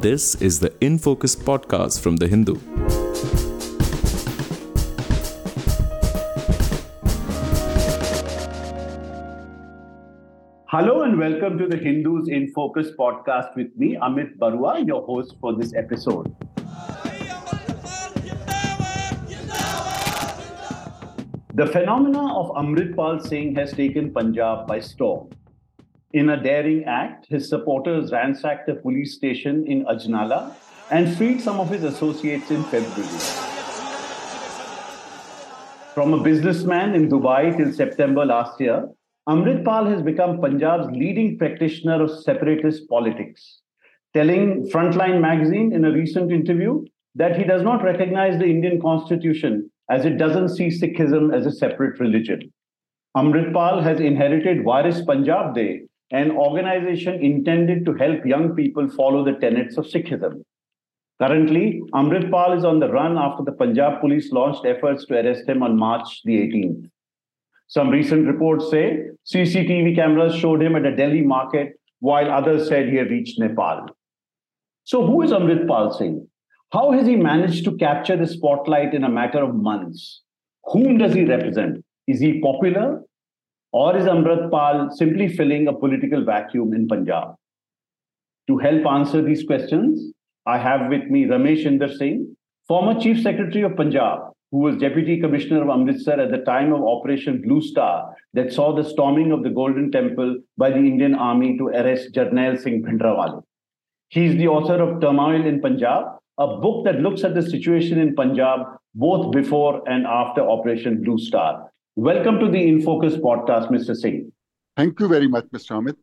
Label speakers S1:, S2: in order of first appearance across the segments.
S1: This is the In Focus podcast from The Hindu.
S2: Hello and welcome to the Hindus in Focus podcast with me, Amit Barua, your host for this episode. The phenomena of Amritpal Singh has taken Punjab by storm. In a daring act, his supporters ransacked a police station in Ajnala and freed some of his associates in February. From a businessman in Dubai till September last year, Amritpal has become Punjab's leading practitioner of separatist politics, telling Frontline magazine in a recent interview that he does not recognize the Indian constitution as it doesn't see Sikhism as a separate religion. Amritpal has inherited Waris Punjab De, an organization intended to help young people follow the tenets of Sikhism. Currently, Amritpal is on the run after the Punjab police launched efforts to arrest him on March the 18th. Some recent reports say CCTV cameras showed him at a Delhi market, while others said he had reached Nepal. So, who is Amritpal Singh? How has he managed to capture the spotlight in a matter of months? Whom does he represent? Is he popular? Or is Amritpal simply filling a political vacuum in Punjab? To help answer these questions, I have with me Ramesh Inder Singh, former Chief Secretary of Punjab, who was Deputy Commissioner of Amritsar at the time of Operation Blue Star that saw the storming of the Golden Temple by the Indian Army to arrest Jarnail Singh Bhindranwale. He is the author of Turmoil in Punjab, a book that looks at the situation in Punjab both before and after Operation Blue Star. Welcome to the In Focus podcast, Mr. Singh.
S3: Thank you very much, Mr. Amit.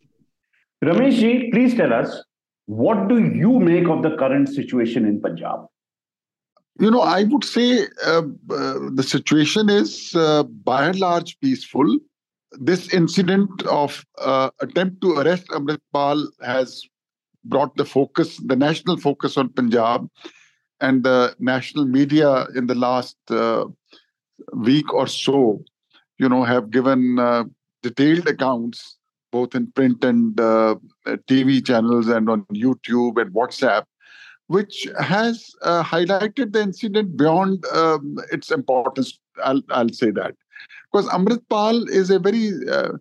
S2: Ramesh ji, please tell us what do you make of the current situation in Punjab?
S3: You know, I would say uh, uh, the situation is uh, by and large peaceful. This incident of uh, attempt to arrest Amritpal has brought the focus, the national focus on Punjab, and the national media in the last uh, week or so, you know, have given uh, detailed accounts both in print and TV channels and on YouTube and WhatsApp which has uh, highlighted the incident beyond um, its importance. I'll, I'll say that. Because Amritpal is a very uh,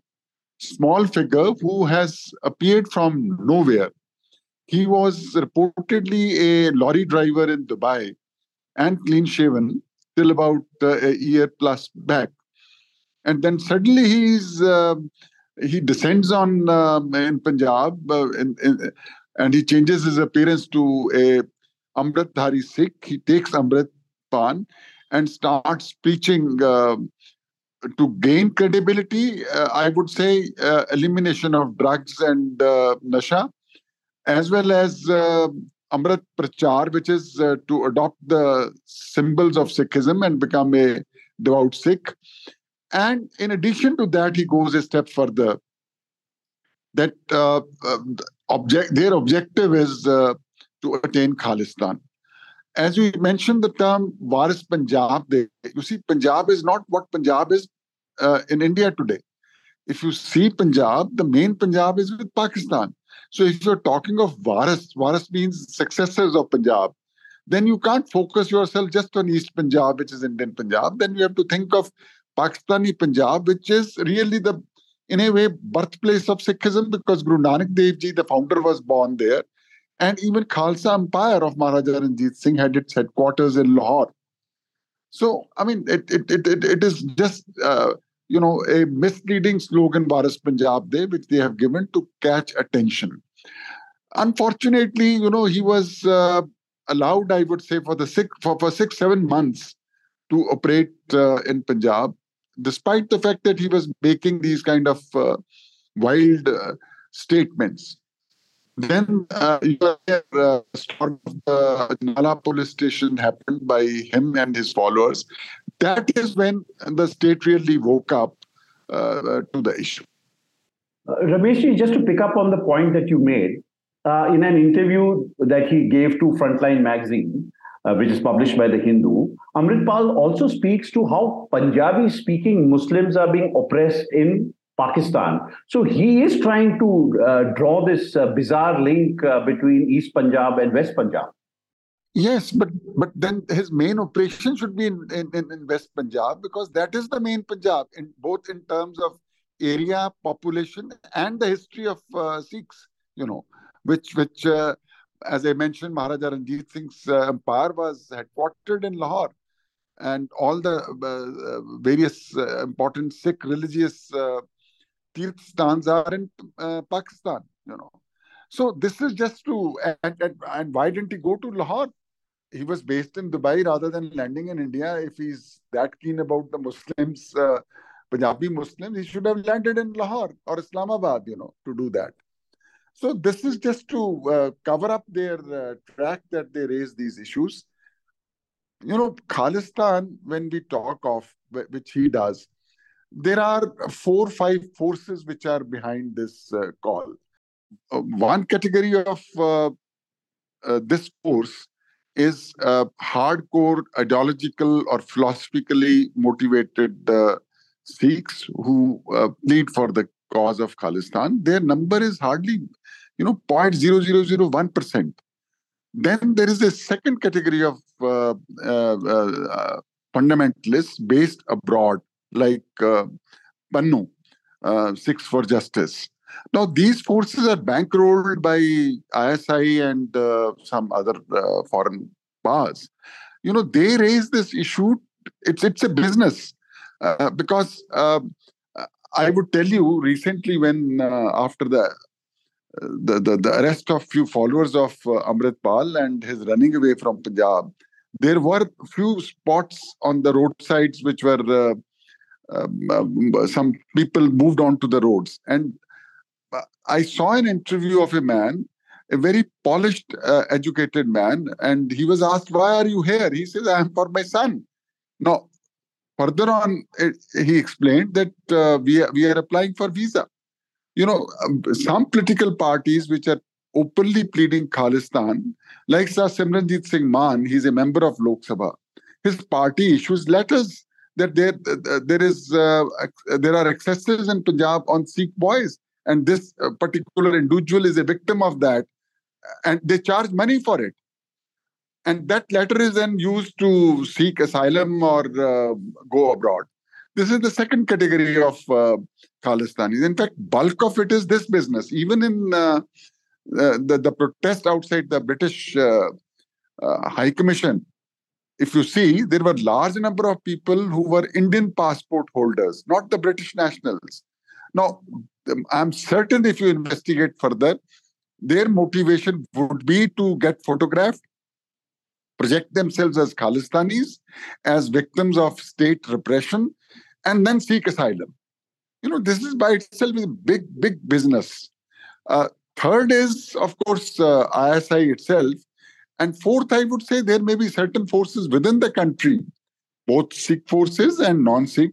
S3: small figure who has appeared from nowhere. He was reportedly a lorry driver in Dubai and clean shaven till about uh, a year plus back. And then suddenly he's um, he descends on um, in Punjab uh, in, in, and he changes his appearance to a Amritdhari Sikh. He takes Amrit Pan and starts preaching uh, to gain credibility. Uh, I would say uh, elimination of drugs and uh, nasha, as well as uh, Amrit Prachar, which is uh, to adopt the symbols of Sikhism and become a devout Sikh. And in addition to that, he goes a step further. That uh, object their objective is uh, to attain Khalistan. As we mentioned the term Waris Punjab, they, you see, Punjab is not what Punjab is uh, in India today. If you see Punjab, the main Punjab is with Pakistan. So if you're talking of Waris, Waris means successors of Punjab, then you can't focus yourself just on East Punjab, which is Indian Punjab. Then you have to think of Pakistani Punjab, which is really the in a way, birthplace of Sikhism because Guru Nanak Dev Ji, the founder, was born there. And even Khalsa Empire of Maharaja Ranjit Singh had its headquarters in Lahore. So, I mean, it, it, it, it, it is just, uh, you know, a misleading slogan, Waris Punjab De, which they have given to catch attention. Unfortunately, you know, he was uh, allowed, I would say, for the six, for, for six, seven months to operate uh, in Punjab despite the fact that he was making these kind of uh, wild uh, statements. Then uh, uh, storm of the Nala police station happened by him and his followers. That is when the state really woke up uh, to the issue.
S2: Uh, Ramesh, just to pick up on the point that you made, uh, in an interview that he gave to Frontline magazine, uh, which is published by the Hindu, Amritpal also speaks to how Punjabi speaking Muslims are being oppressed in Pakistan. So he is trying to uh, draw this uh, bizarre link uh, between East Punjab and West Punjab.
S3: Yes, but but then his main operation should be in, in, in West Punjab because that is the main Punjab in both in terms of area, population, and the history of uh, Sikhs. You know, which which uh, as I mentioned, Maharaja Ranjit Singh's uh, empire was headquartered in Lahore, and all the uh, uh, various uh, important Sikh religious tirth stans are in Pakistan. You know, so this is just to and, and, and why didn't he go to Lahore? he was based in Dubai rather than landing in India. If he's that keen about the Muslims, uh, Punjabi Muslims, he should have landed in Lahore or Islamabad, you know, to do that. So this is just to uh, cover up their uh, track that they raise these issues. You know, Khalistan, when we talk of, which he does, there are four, five forces which are behind this uh, call. Uh, one category of uh, this force is uh, hardcore ideological or philosophically motivated uh, Sikhs who uh, plead for the cause of Khalistan. Their number is hardly, you know, 0.0001%. Then there is a second category of uh, uh, uh, fundamentalists based abroad, like uh, Pannu, Sikhs for Justice. Now, these forces are bankrolled by ISI and uh, some other uh, foreign powers. You know, they raise this issue. It's it's a business uh, because I would tell you recently when uh, after the, the, the the arrest of few followers of uh, Amrit Pal and his running away from Punjab, there were few spots on the roadsides which were. Uh, um, um, some people moved onto the roads and I saw an interview of a man, a very polished, uh, educated man, and he was asked, Why are you here? He says, I am for my son. Now, further on, it, he explained that uh, we, are, we are applying for visa. You know, um, some political parties which are openly pleading Khalistan, like Sir Simranjit Singh Mann, he's a member of Lok Sabha. His party issues letters that there there is uh, there are excesses in Punjab on Sikh boys and this uh, particular individual is a victim of that and they charge money for it and that letter is then used to seek asylum or uh, go abroad. This is the second category of uh, khalistanis. In fact bulk of it is this business. Even in uh, the, the protest outside the british uh, uh, high commission if you see there were large number of people who were indian passport holders not the british nationals. Now I'm certain if you investigate further, their motivation would be to get photographed, project themselves as Khalistanis, as victims of state repression, and then seek asylum. You know, this is by itself a big, big business. Uh, third is, of course, uh, ISI itself. And fourth, I would say there may be certain forces within the country, both Sikh forces and non Sikh,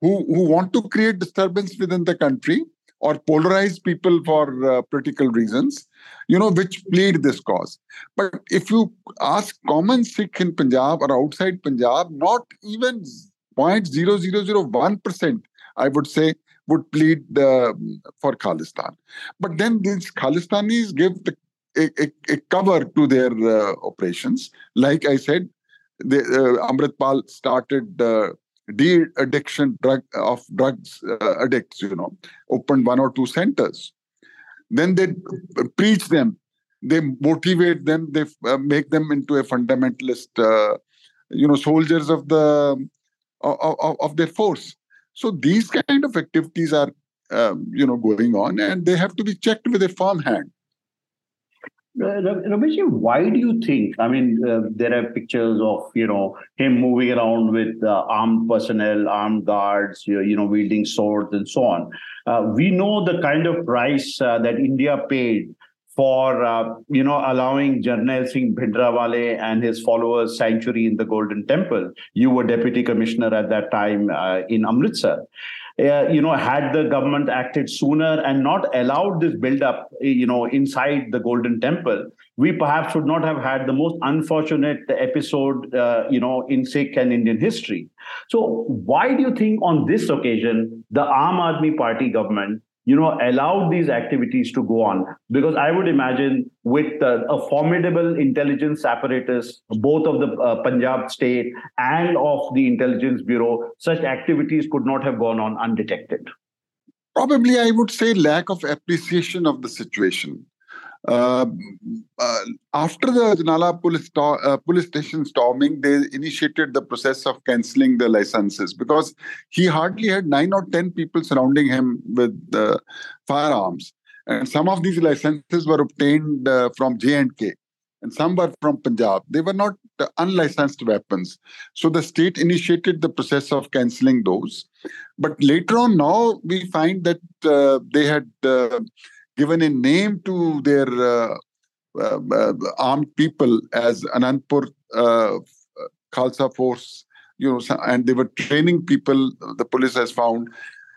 S3: who, who want to create disturbance within the country or polarize people for uh, political reasons, you know, which plead this cause. But if you ask common Sikh in Punjab or outside Punjab, not even 0.0001%, I would say, would plead uh, for Khalistan. But then these Khalistanis give the, a, a, a, cover to their uh, operations. Like I said, the, uh, Amrit Pal started uh, de-addiction drug of drugs uh, addicts you know opened one or two centers then they preach them. They motivate them. They uh, make them into a fundamentalist uh, you know soldiers of the of, of, their force. So these kind of activities are um, you know going on and they have to be checked with a firm hand
S2: Ramesh, why do you think? I mean, uh, there are pictures of you know him moving around with uh, armed personnel, armed guards, you, know, wielding swords and so on. Uh, we know the kind of price uh, that India paid for uh, you know allowing Jarnail Singh Bhindranwale and his followers sanctuary in the Golden Temple. You were deputy commissioner at that time uh, in Amritsar. Uh, you know, had the government acted sooner and not allowed this build-up, you know, inside the Golden Temple, we perhaps would not have had the most unfortunate episode, uh, you know, in Sikh and Indian history. So, why do you think on this occasion the Aam Aadmi Party government you know, allowed these activities to go on. Because I would imagine with uh, a formidable intelligence apparatus, both of the uh, Punjab state and of the intelligence bureau, such activities could not have gone on undetected.
S3: Probably, I would say lack of appreciation of the situation. Uh, uh, after the Ajnala police, uh, police station storming, they initiated the process of cancelling the licenses because he hardly had nine or ten people surrounding him with firearms. And some of these licenses were obtained uh, from J&K and some were from Punjab. They were not unlicensed weapons. So the state initiated the process of cancelling those. But later on, now we find that uh, they had uh, given a name to their uh, uh, uh, armed people as Anandpur uh, Khalsa Force, you know, and they were training people. The police has found,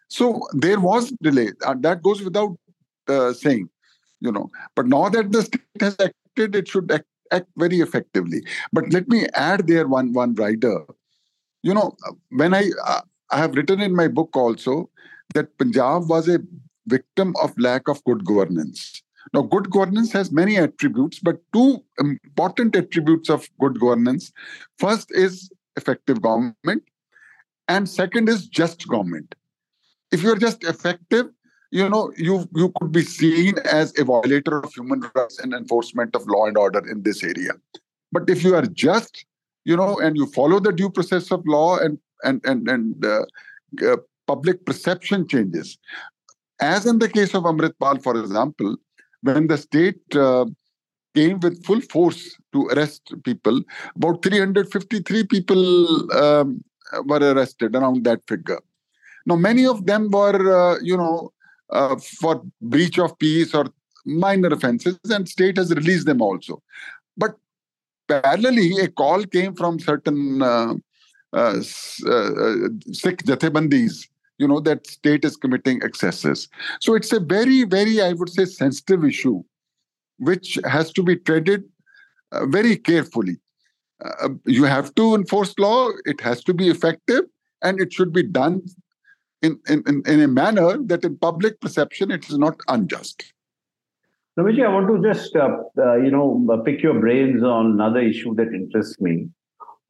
S3: so there was delay, that goes without uh, saying, you know. But now that the state has acted, it should act, act very effectively. But let me add there one one rider. You know, when I uh, I have written in my book also that Punjab was a victim of lack of good governance. Now, good governance has many attributes, but two important attributes of good governance first is effective government, and second is just government. If you're just effective, you know, you, you could be seen as a violator of human rights and enforcement of law and order in this area. But if you are just, you know, and you follow the due process of law and and and and uh, uh, public perception changes, as in the case of Amritpal, for example, when the state uh, came with full force to arrest people, about 353 people um, were arrested around that figure. Now, many of them were, uh, you know, uh, for breach of peace or minor offenses, and state has released them also. But parallelly, a call came from certain uh, uh, uh Sikh Jathebandis you know that state is committing excesses. So it's a very very i would say sensitive issue which has to be treated uh, very carefully. Uh, you have to enforce law it has to be effective and it should be done in, in, in a manner that in public perception it is not unjust.
S2: Rameshji, I want to just, uh, uh, you know, pick your brains on another issue that interests me.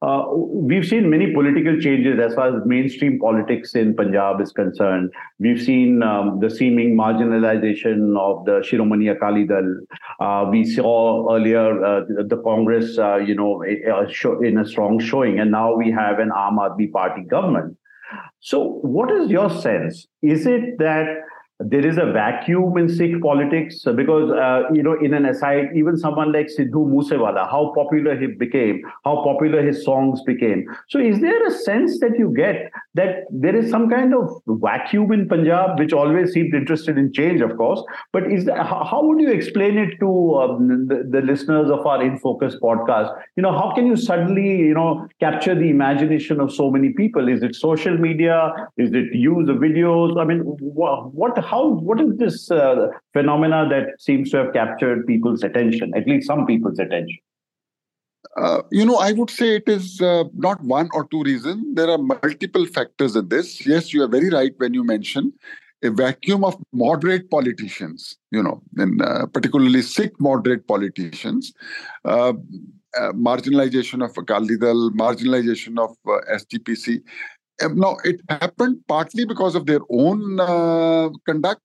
S2: Uh, we've seen many political changes as far as mainstream politics in Punjab is concerned. We've seen um, the seeming marginalization of the Shiromani Akali Dal. Uh, we saw earlier uh, the, Congress, uh, you know, in a strong showing, and now we have an Aam Aadmi Party government. So, what is your sense? Is it that there is a vacuum in Sikh politics because, uh, you know, in an aside, even someone like Sidhu Moosewala, how popular he became, how popular his songs became. So, is there a sense that you get that there is some kind of vacuum in Punjab, which always seemed interested in change, of course? But is that, how would you explain it to um, the, the listeners of our In Focus podcast? You know, how can you suddenly, you know, capture the imagination of so many people? Is it social media? Is it use of videos? I mean, what how what is this uh, phenomena that seems to have captured people's attention, at least some people's attention?
S3: Uh, you know, I would say it is uh, not one or two reasons. There are multiple factors in this. Yes, you are very right when you mention a vacuum of moderate politicians, you know, and uh, particularly Sikh moderate politicians, uh, uh, marginalization of Akali Dal, marginalization of uh, Um, it happened partly because of their own uh, conduct,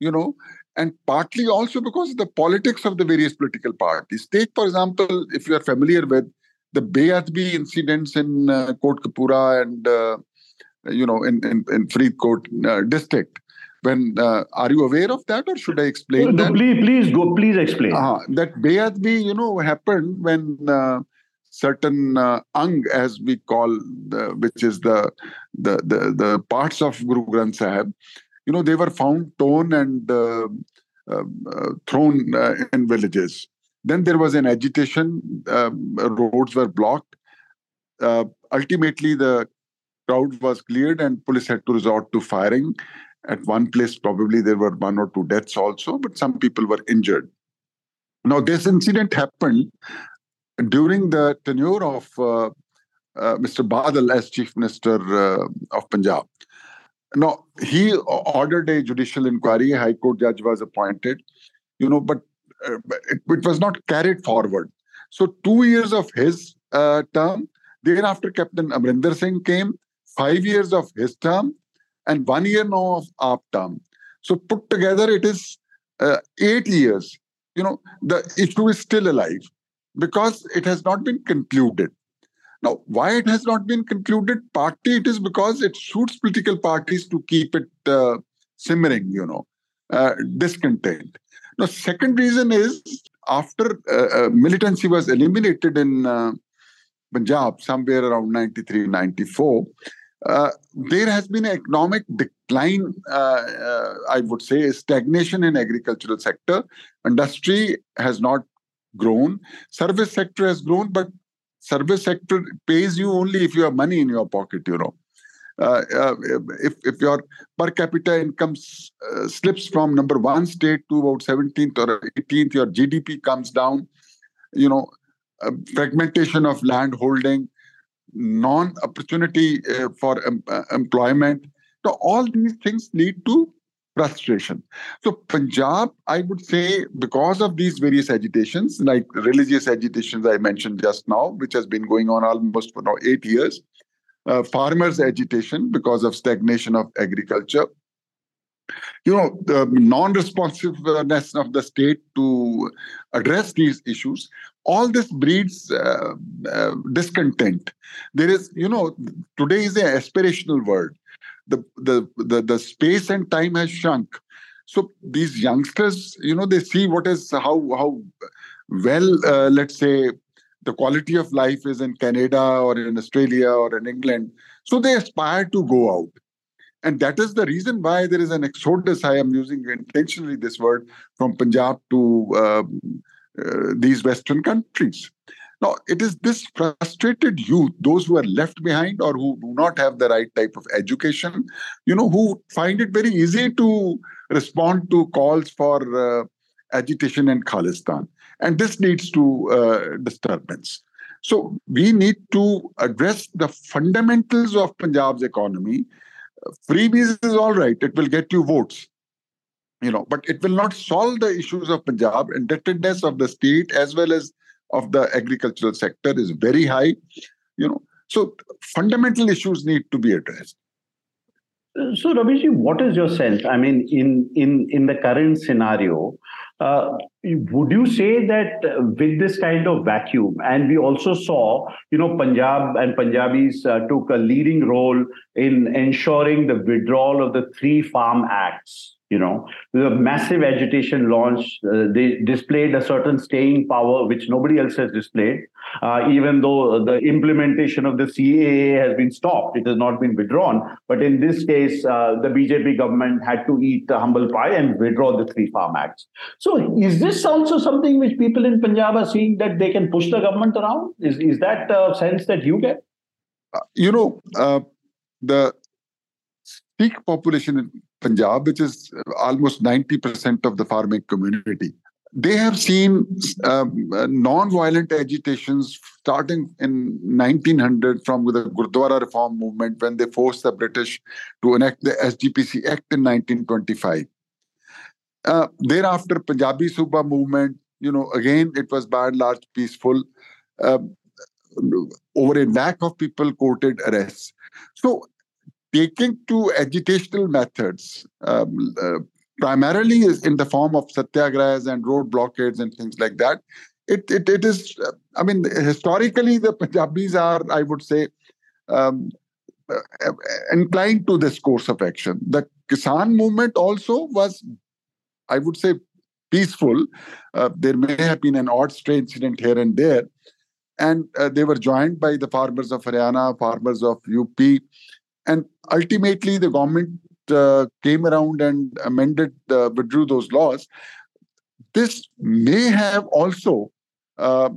S3: you know, and partly also because of the politics of the various political parties. Take, for example, if you are familiar with the Beadbi incidents in uh, Kapura and, uh, you know, in, in, in Faridkot uh, district. When uh, are you aware of that, or should I explain
S2: no,
S3: that?
S2: Please, please go. Please explain.
S3: Uh, that Beadbi, you know, happened when uh, certain uh, ang, as we call, the, which is the, the the the parts of Guru Granth Sahib, you know, they were found torn and uh, um, uh, thrown uh, in villages. Then there was an agitation. Um, roads were blocked. Uh, ultimately, the crowd was cleared and police had to resort to firing. At one place, probably there were one or two deaths also, but some people were injured. Now, this incident happened during the tenure of uh, uh, Mr. Badal as Chief Minister uh, of Punjab. Now, he ordered a judicial inquiry. A High Court judge was appointed, you know, but uh, it, it, was not carried forward. So, two years of his uh, term, thereafter, Captain Amrinder Singh came, five years of his term, and one year now of our term. So, put together, it is uh, eight years. You know, the issue is still alive because it has not been concluded. Now, why it has not been concluded? Partly it is because it suits political parties to keep it uh, simmering, you know, uh, discontent. Now, second reason is after uh, uh militancy was eliminated in uh, Punjab somewhere around 93, 94, uh, there has been an economic decline, I would say, stagnation in agricultural sector. Industry has not grown. Service sector has grown, but service sector pays you only if you have money in your pocket you know. Uh, uh, if if your per capita income uh, slips from number one state to about 17th or 18th your gdp comes down. You know uh, fragmentation of land holding non opportunity uh, for uh, employment. So all these things lead to frustration. So, Punjab, I would say, because of these various agitations, like religious agitations I mentioned just now, which has been going on almost for now eight years, uh, farmers' agitation because of stagnation of agriculture, you know, the non responsiveness of the state to address these issues, all this breeds uh, uh, discontent. There is, you know, today is an aspirational world the, the the the space and time has shrunk. So these youngsters you know they see what is how how well uh, let's say the quality of life is in canada or in australia or in england. So they aspire to go out. And that is the reason why there is an exodus i am using intentionally this word from punjab to uh, uh, these western countries now, it is this frustrated youth, those who are left behind or who do not have the right type of education, you know, who find it very easy to respond to calls for uh, agitation in Khalistan. And this leads to uh, disturbance. So we need to address the fundamentals of Punjab's economy. Freebies is all right, it will get you votes you know but it will not solve the issues of punjab indebtedness of the state as well as of the agricultural sector is very high you know. So fundamental issues need to be addressed.
S2: So Ramesh, what is your sense? I mean in in in the current scenario uh, would you say that with this kind of vacuum and we also saw you know punjab and punjabis uh, took a leading role in ensuring the withdrawal of the three farm acts you know. The massive agitation launched uh, they displayed a certain staying power which nobody else has displayed. Uh, even though the implementation of the caa has been stopped it has not been withdrawn. But in this case uh, the bjp government had to eat the humble pie and withdraw the three farm acts. So is this also something which people in punjab are seeing that they can push the government around? Is, is that a sense that you get?
S3: Uh, you know uh, the Sikh population in Punjab, which is almost 90% of the farming community, they have seen um, non-violent agitations starting in 1900 from the Gurdwara reform movement when they forced the British to enact the SGPC Act in 1925. Uh, thereafter, Punjabi Suba movement, you know, again, it was by and large peaceful. Uh, over a lakh of people quoted arrests. So taking to agitational methods, um, uh, primarily is in the form of satyagrahas and road blockades and things like that. It, it, it is, uh, I mean, historically, the Punjabis are, I would say, um, uh, inclined to this course of action. The Kisan movement also was, I would say, peaceful. Uh, there may have been an odd stray incident here and there. And uh, they were joined by the farmers of Haryana, farmers of UP, and ultimately, the government uh, came around and amended, uh, withdrew those laws. This may have also uh,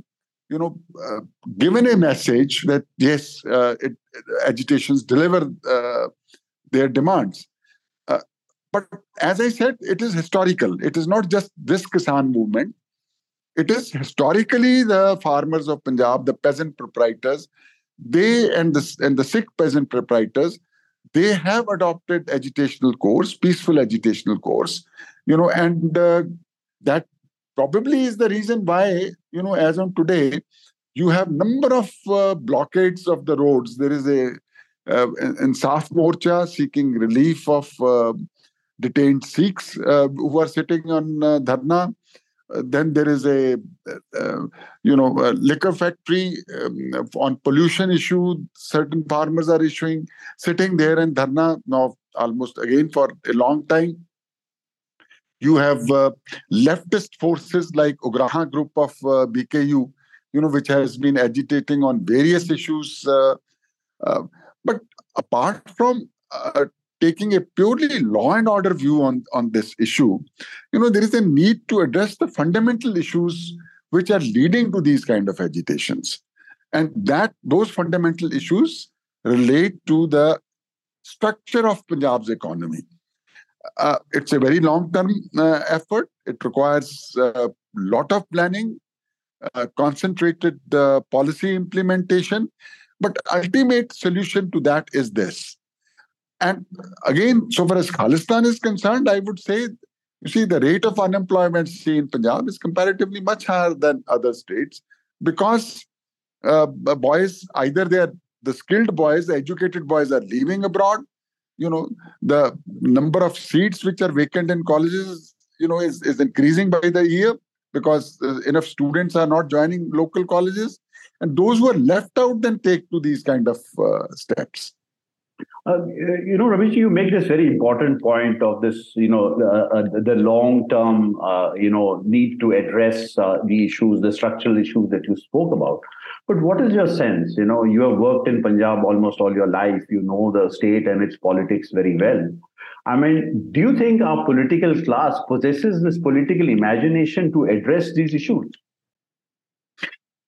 S3: you know, uh, given a message that yes, uh, it, agitations deliver uh, their demands. But as I said, it is historical. It is not just this Kisan movement. It is historically the farmers of Punjab, the peasant proprietors, they and the and the Sikh peasant proprietors, they have adopted agitational course, peaceful agitational course, you know, and uh, that probably is the reason why you know as on today you have number of uh, blockades of the roads there is a uh, Insaf Morcha seeking relief of uh, detained Sikhs uh, who are sitting on uh, dharna. Uh, then there is a, uh, you know, a liquor factory um, on pollution issue. Certain farmers are issuing, sitting there in dharna now almost again for a long time. You have uh, leftist forces like Ugraha group of uh, BKU, you know, which has been agitating on various issues. Uh, uh, but apart from uh, taking a purely law and order view on, on this issue, you know, there is a need to address the fundamental issues which are leading to these kind of agitations. And that those fundamental issues relate to the structure of Punjab's economy uh, it's a very long term uh, effort. It requires a lot of planning, uh, concentrated uh, policy implementation. But ultimate solution to that is this. And again, so far as Khalistan is concerned, I would say, you see, the rate of unemployment seen in Punjab is comparatively much higher than other states because uh, boys, either they are the skilled boys, the educated boys are leaving abroad, you know the number of seats which are vacant in colleges you know is, is increasing by the year because uh, enough students are not joining local colleges. And those who are left out then take to these kind of uh, steps
S2: uh, you know, Ramesh, you make this very important point of this, you know, uh, uh, the long-term, uh, you know, need to address the issues, the structural issues that you spoke about. But what is your sense? You know, you have worked in Punjab almost all your life. You know the state and its politics very well. I mean, do you think our political class possesses this political imagination to address these issues?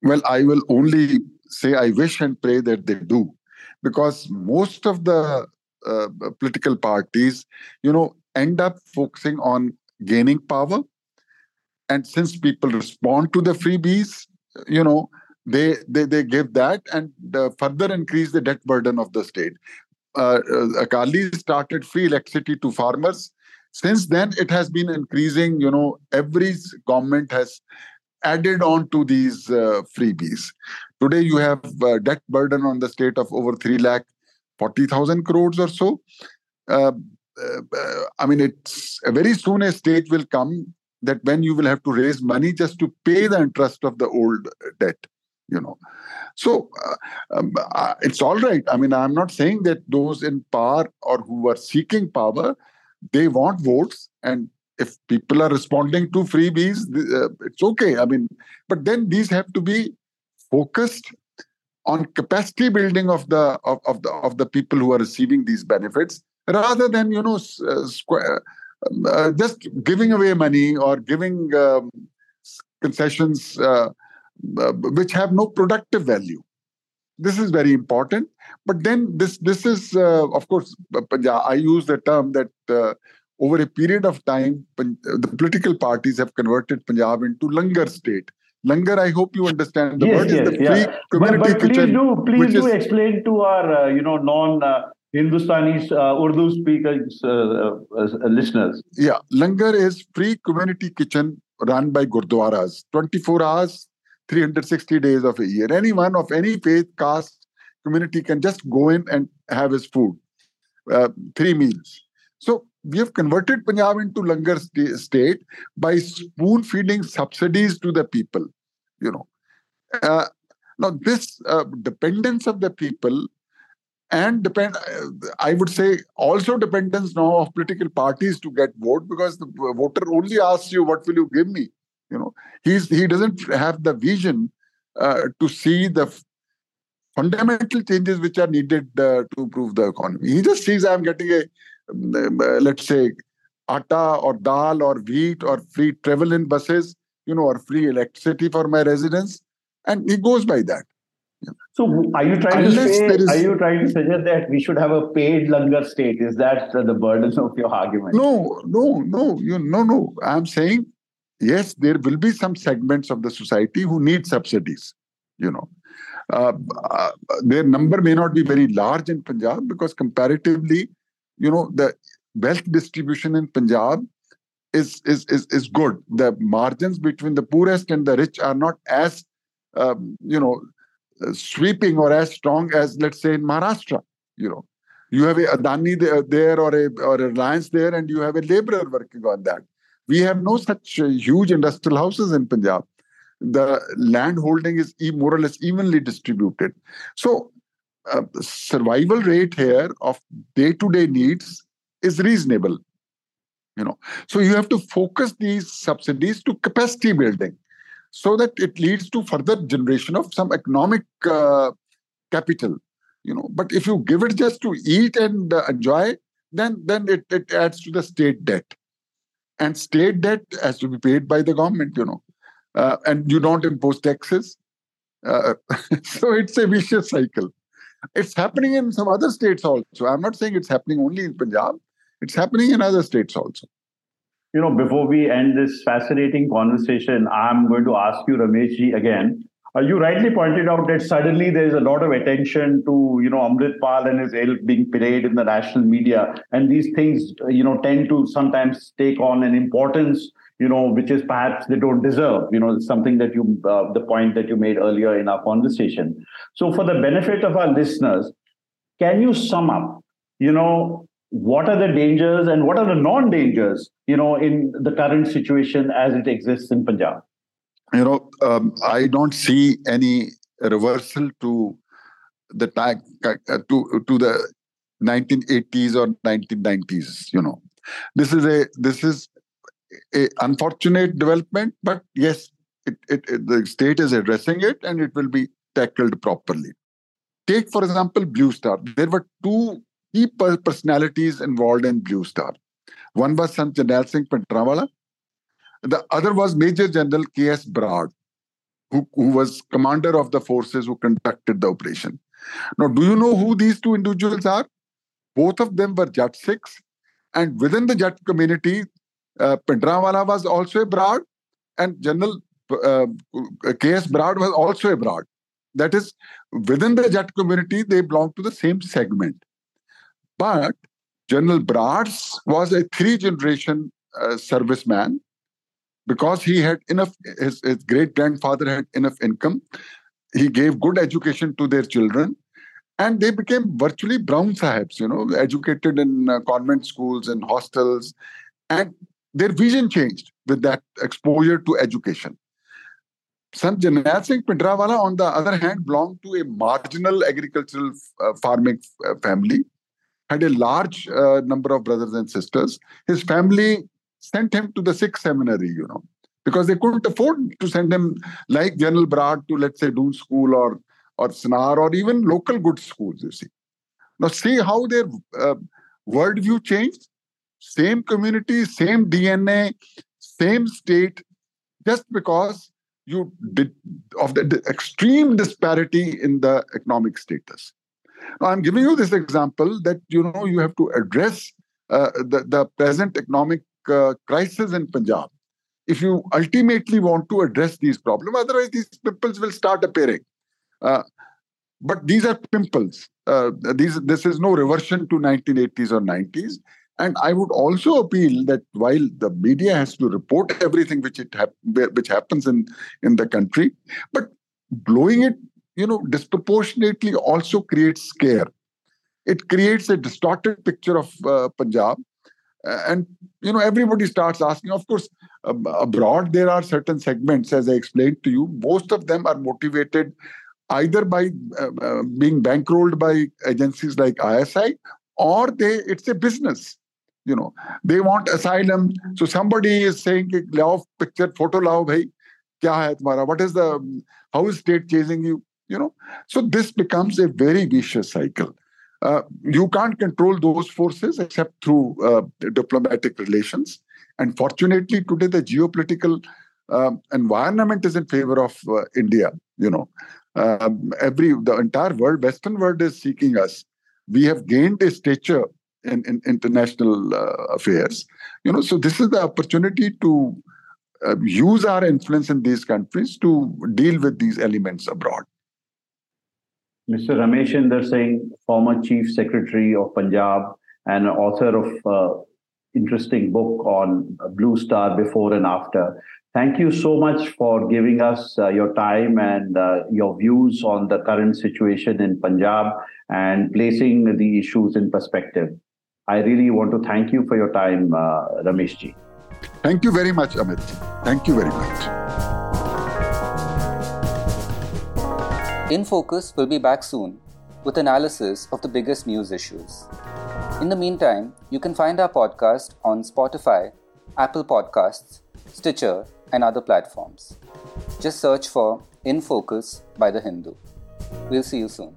S3: Well, I will only say I wish and pray that they do, because most of the uh, political parties, you know, end up focusing on gaining power. And since people respond to the freebies, you know, they they, they give that and uh, further increase the debt burden of the state. Uh, uh, Akali started free electricity to farmers. Since then, it has been increasing. You know, every government has added on to these uh, freebies. Today, you have uh, debt burden on the state of over three lakh forty thousand crores or so. Uh, uh, I mean, it's very soon a stage will come that when you will have to raise money just to pay the interest of the old debt you know. So uh, um, uh, it's all right. I mean i'm not saying that those in power or who are seeking power they want votes and if people are responding to freebies uh, it's okay. I mean but then these have to be focused on capacity building of the of, of the of the people who are receiving these benefits rather than you know uh, square, um, uh, just giving away money or giving um, concessions uh, uh, which have no productive value. This is very important. But then this this is uh, of course Punjab. I use the term that uh, over a period of time the political parties have converted Punjab into langar state. Langar, I hope you understand the
S2: yes,
S3: word
S2: yes,
S3: is the
S2: yeah.
S3: free community
S2: but, but
S3: kitchen.
S2: Please do, please do
S3: is,
S2: explain to our, uh, you know, non uh, Hindustani uh, Urdu speakers uh, uh, listeners.
S3: Yeah, Langar is free community kitchen run by Gurdwaras, 24 hours, 360 days of a year. Anyone of any faith, caste, community can just go in and have his food, uh, three meals. So we have converted Punjab into langar st- state by spoon feeding subsidies to the people. You know, uh, now this uh, dependence of the people and depend i would say also dependence now of political parties to get vote because the voter only asks you what will you give me you know he's he doesn't have the vision uh, to see the fundamental changes which are needed uh, to improve the economy he just sees i'm getting a uh, let's say atta or dal or wheat or free travel in buses you know or free electricity for my residents and he goes by that.
S2: So, are you trying Unless to say? Is, are you trying to suggest that we should have a paid langar state? Is that the burden of your argument?
S3: No, no, no. You, no, no. I'm saying yes. There will be some segments of the society who need subsidies. You know, uh, uh, their number may not be very large in Punjab because comparatively, you know, the wealth distribution in Punjab is is is is good. The margins between the poorest and the rich are not as um, you know sweeping or as strong as let's say in Maharashtra. You know, you have a Adani there or a or a Reliance there, and you have a laborer working on that. We have no such uh, huge industrial houses in Punjab. The land holding is more or less evenly distributed. So, uh, survival rate here of day-to-day needs is reasonable. You know, so you have to focus these subsidies to capacity building so that it leads to further generation of some economic uh, capital you know. But if you give it just to eat and uh, enjoy then then it, it adds to the state debt. And state debt has to be paid by the government you know. Uh, and you don't impose taxes. Uh, so it's a vicious cycle it's happening in some other states also i'm not saying it's happening only in punjab it's happening in other states also
S2: you know, before we end this fascinating conversation, I'm going to ask you, Rameshji, again. Uh, you rightly pointed out that suddenly there's a lot of attention to, you know, Amrit Pal and his ilk being played in the national media. And these things, uh, you know, tend to sometimes take on an importance, you know, which is perhaps they don't deserve. You know, something that you, uh, the point that you made earlier in our conversation. So for the benefit of our listeners, can you sum up, you know, what are the dangers and what are the non-dangers you know in the current situation as it exists in punjab
S3: you know um, i don't see any reversal to the time uh, to to the 1980s or 1990s you know this is a this is a unfortunate development but yes it, it, it the state is addressing it and it will be tackled properly take for example blue star there were two key personalities involved in Blue Star. One was Sant Jarnail Singh Bhindranwale. The other was Major General K.S. Brar, who, who was commander of the forces who conducted the operation. Now, do you know who these two individuals are? Both of them were Jat Sikhs. And within the Jat community, uh, was also a Brar, and General uh, K.S. Brar was also a Brar. That is, within the Jat community, they belong to the same segment. But General Brars was a three generation uh, serviceman because he had enough, his, his great grandfather had enough income. He gave good education to their children and they became virtually brown sahibs, you know, educated in uh, convent schools and hostels. And their vision changed with that exposure to education. Sant Jarnail Singh Bhindranwale, on the other hand, belonged to a marginal agricultural uh, farming uh, family had a large uh, number of brothers and sisters. His family sent him to the Sikh seminary, you know, because they couldn't afford to send him like General Brar to, let's say, Doon School or or Sanawar or even local good schools, you see. Now, see how their uh, worldview changed? Same community, same DNA, same state, just because you did of the extreme disparity in the economic status. Now, I'm giving you this example that you know you have to address uh, the, the present economic uh, crisis in Punjab. If you ultimately want to address these problems, otherwise these pimples will start appearing. Uh, but these are pimples. Uh, these this is no reversion to 1980s or 90s. And I would also appeal that while the media has to report everything which it hap- which happens in in the country, but blowing it you know, disproportionately also creates scare. It creates a distorted picture of uh, Punjab. And, you know, everybody starts asking. Of course, abroad, there are certain segments, as I explained to you. Most of them are motivated either by uh, uh, being bankrolled by agencies like ISI or they it's a business you know they want asylum. So somebody is saying lao picture photo lao bhai what is the how is state chasing you? You know? So this becomes a very vicious cycle. Uh, you can't control those forces except through uh, diplomatic relations. And fortunately today the geopolitical uh, environment is in favor of uh, india You know, um, every the entire world, Western world, is seeking us. We have gained a stature in, in international uh, affairs. You know, so this is the opportunity to uh, use our influence in these countries to deal with these elements abroad.
S2: Mr. Ramesh Inder Singh, former Chief Secretary of Punjab and author of uh, interesting book on Blue Star before and after. Thank you so much for giving us uh, your time and uh, your views on the current situation in Punjab and placing the issues in perspective. I really want to thank you for your time, uh, Ramesh ji.
S3: Thank you very much, Amit. Thank you very much.
S4: In Focus will be back soon with analysis of the biggest news issues. In the meantime, you can find our podcast on Spotify, Apple Podcasts, Stitcher, and other platforms. Just search for In Focus by The Hindu. We'll see you soon.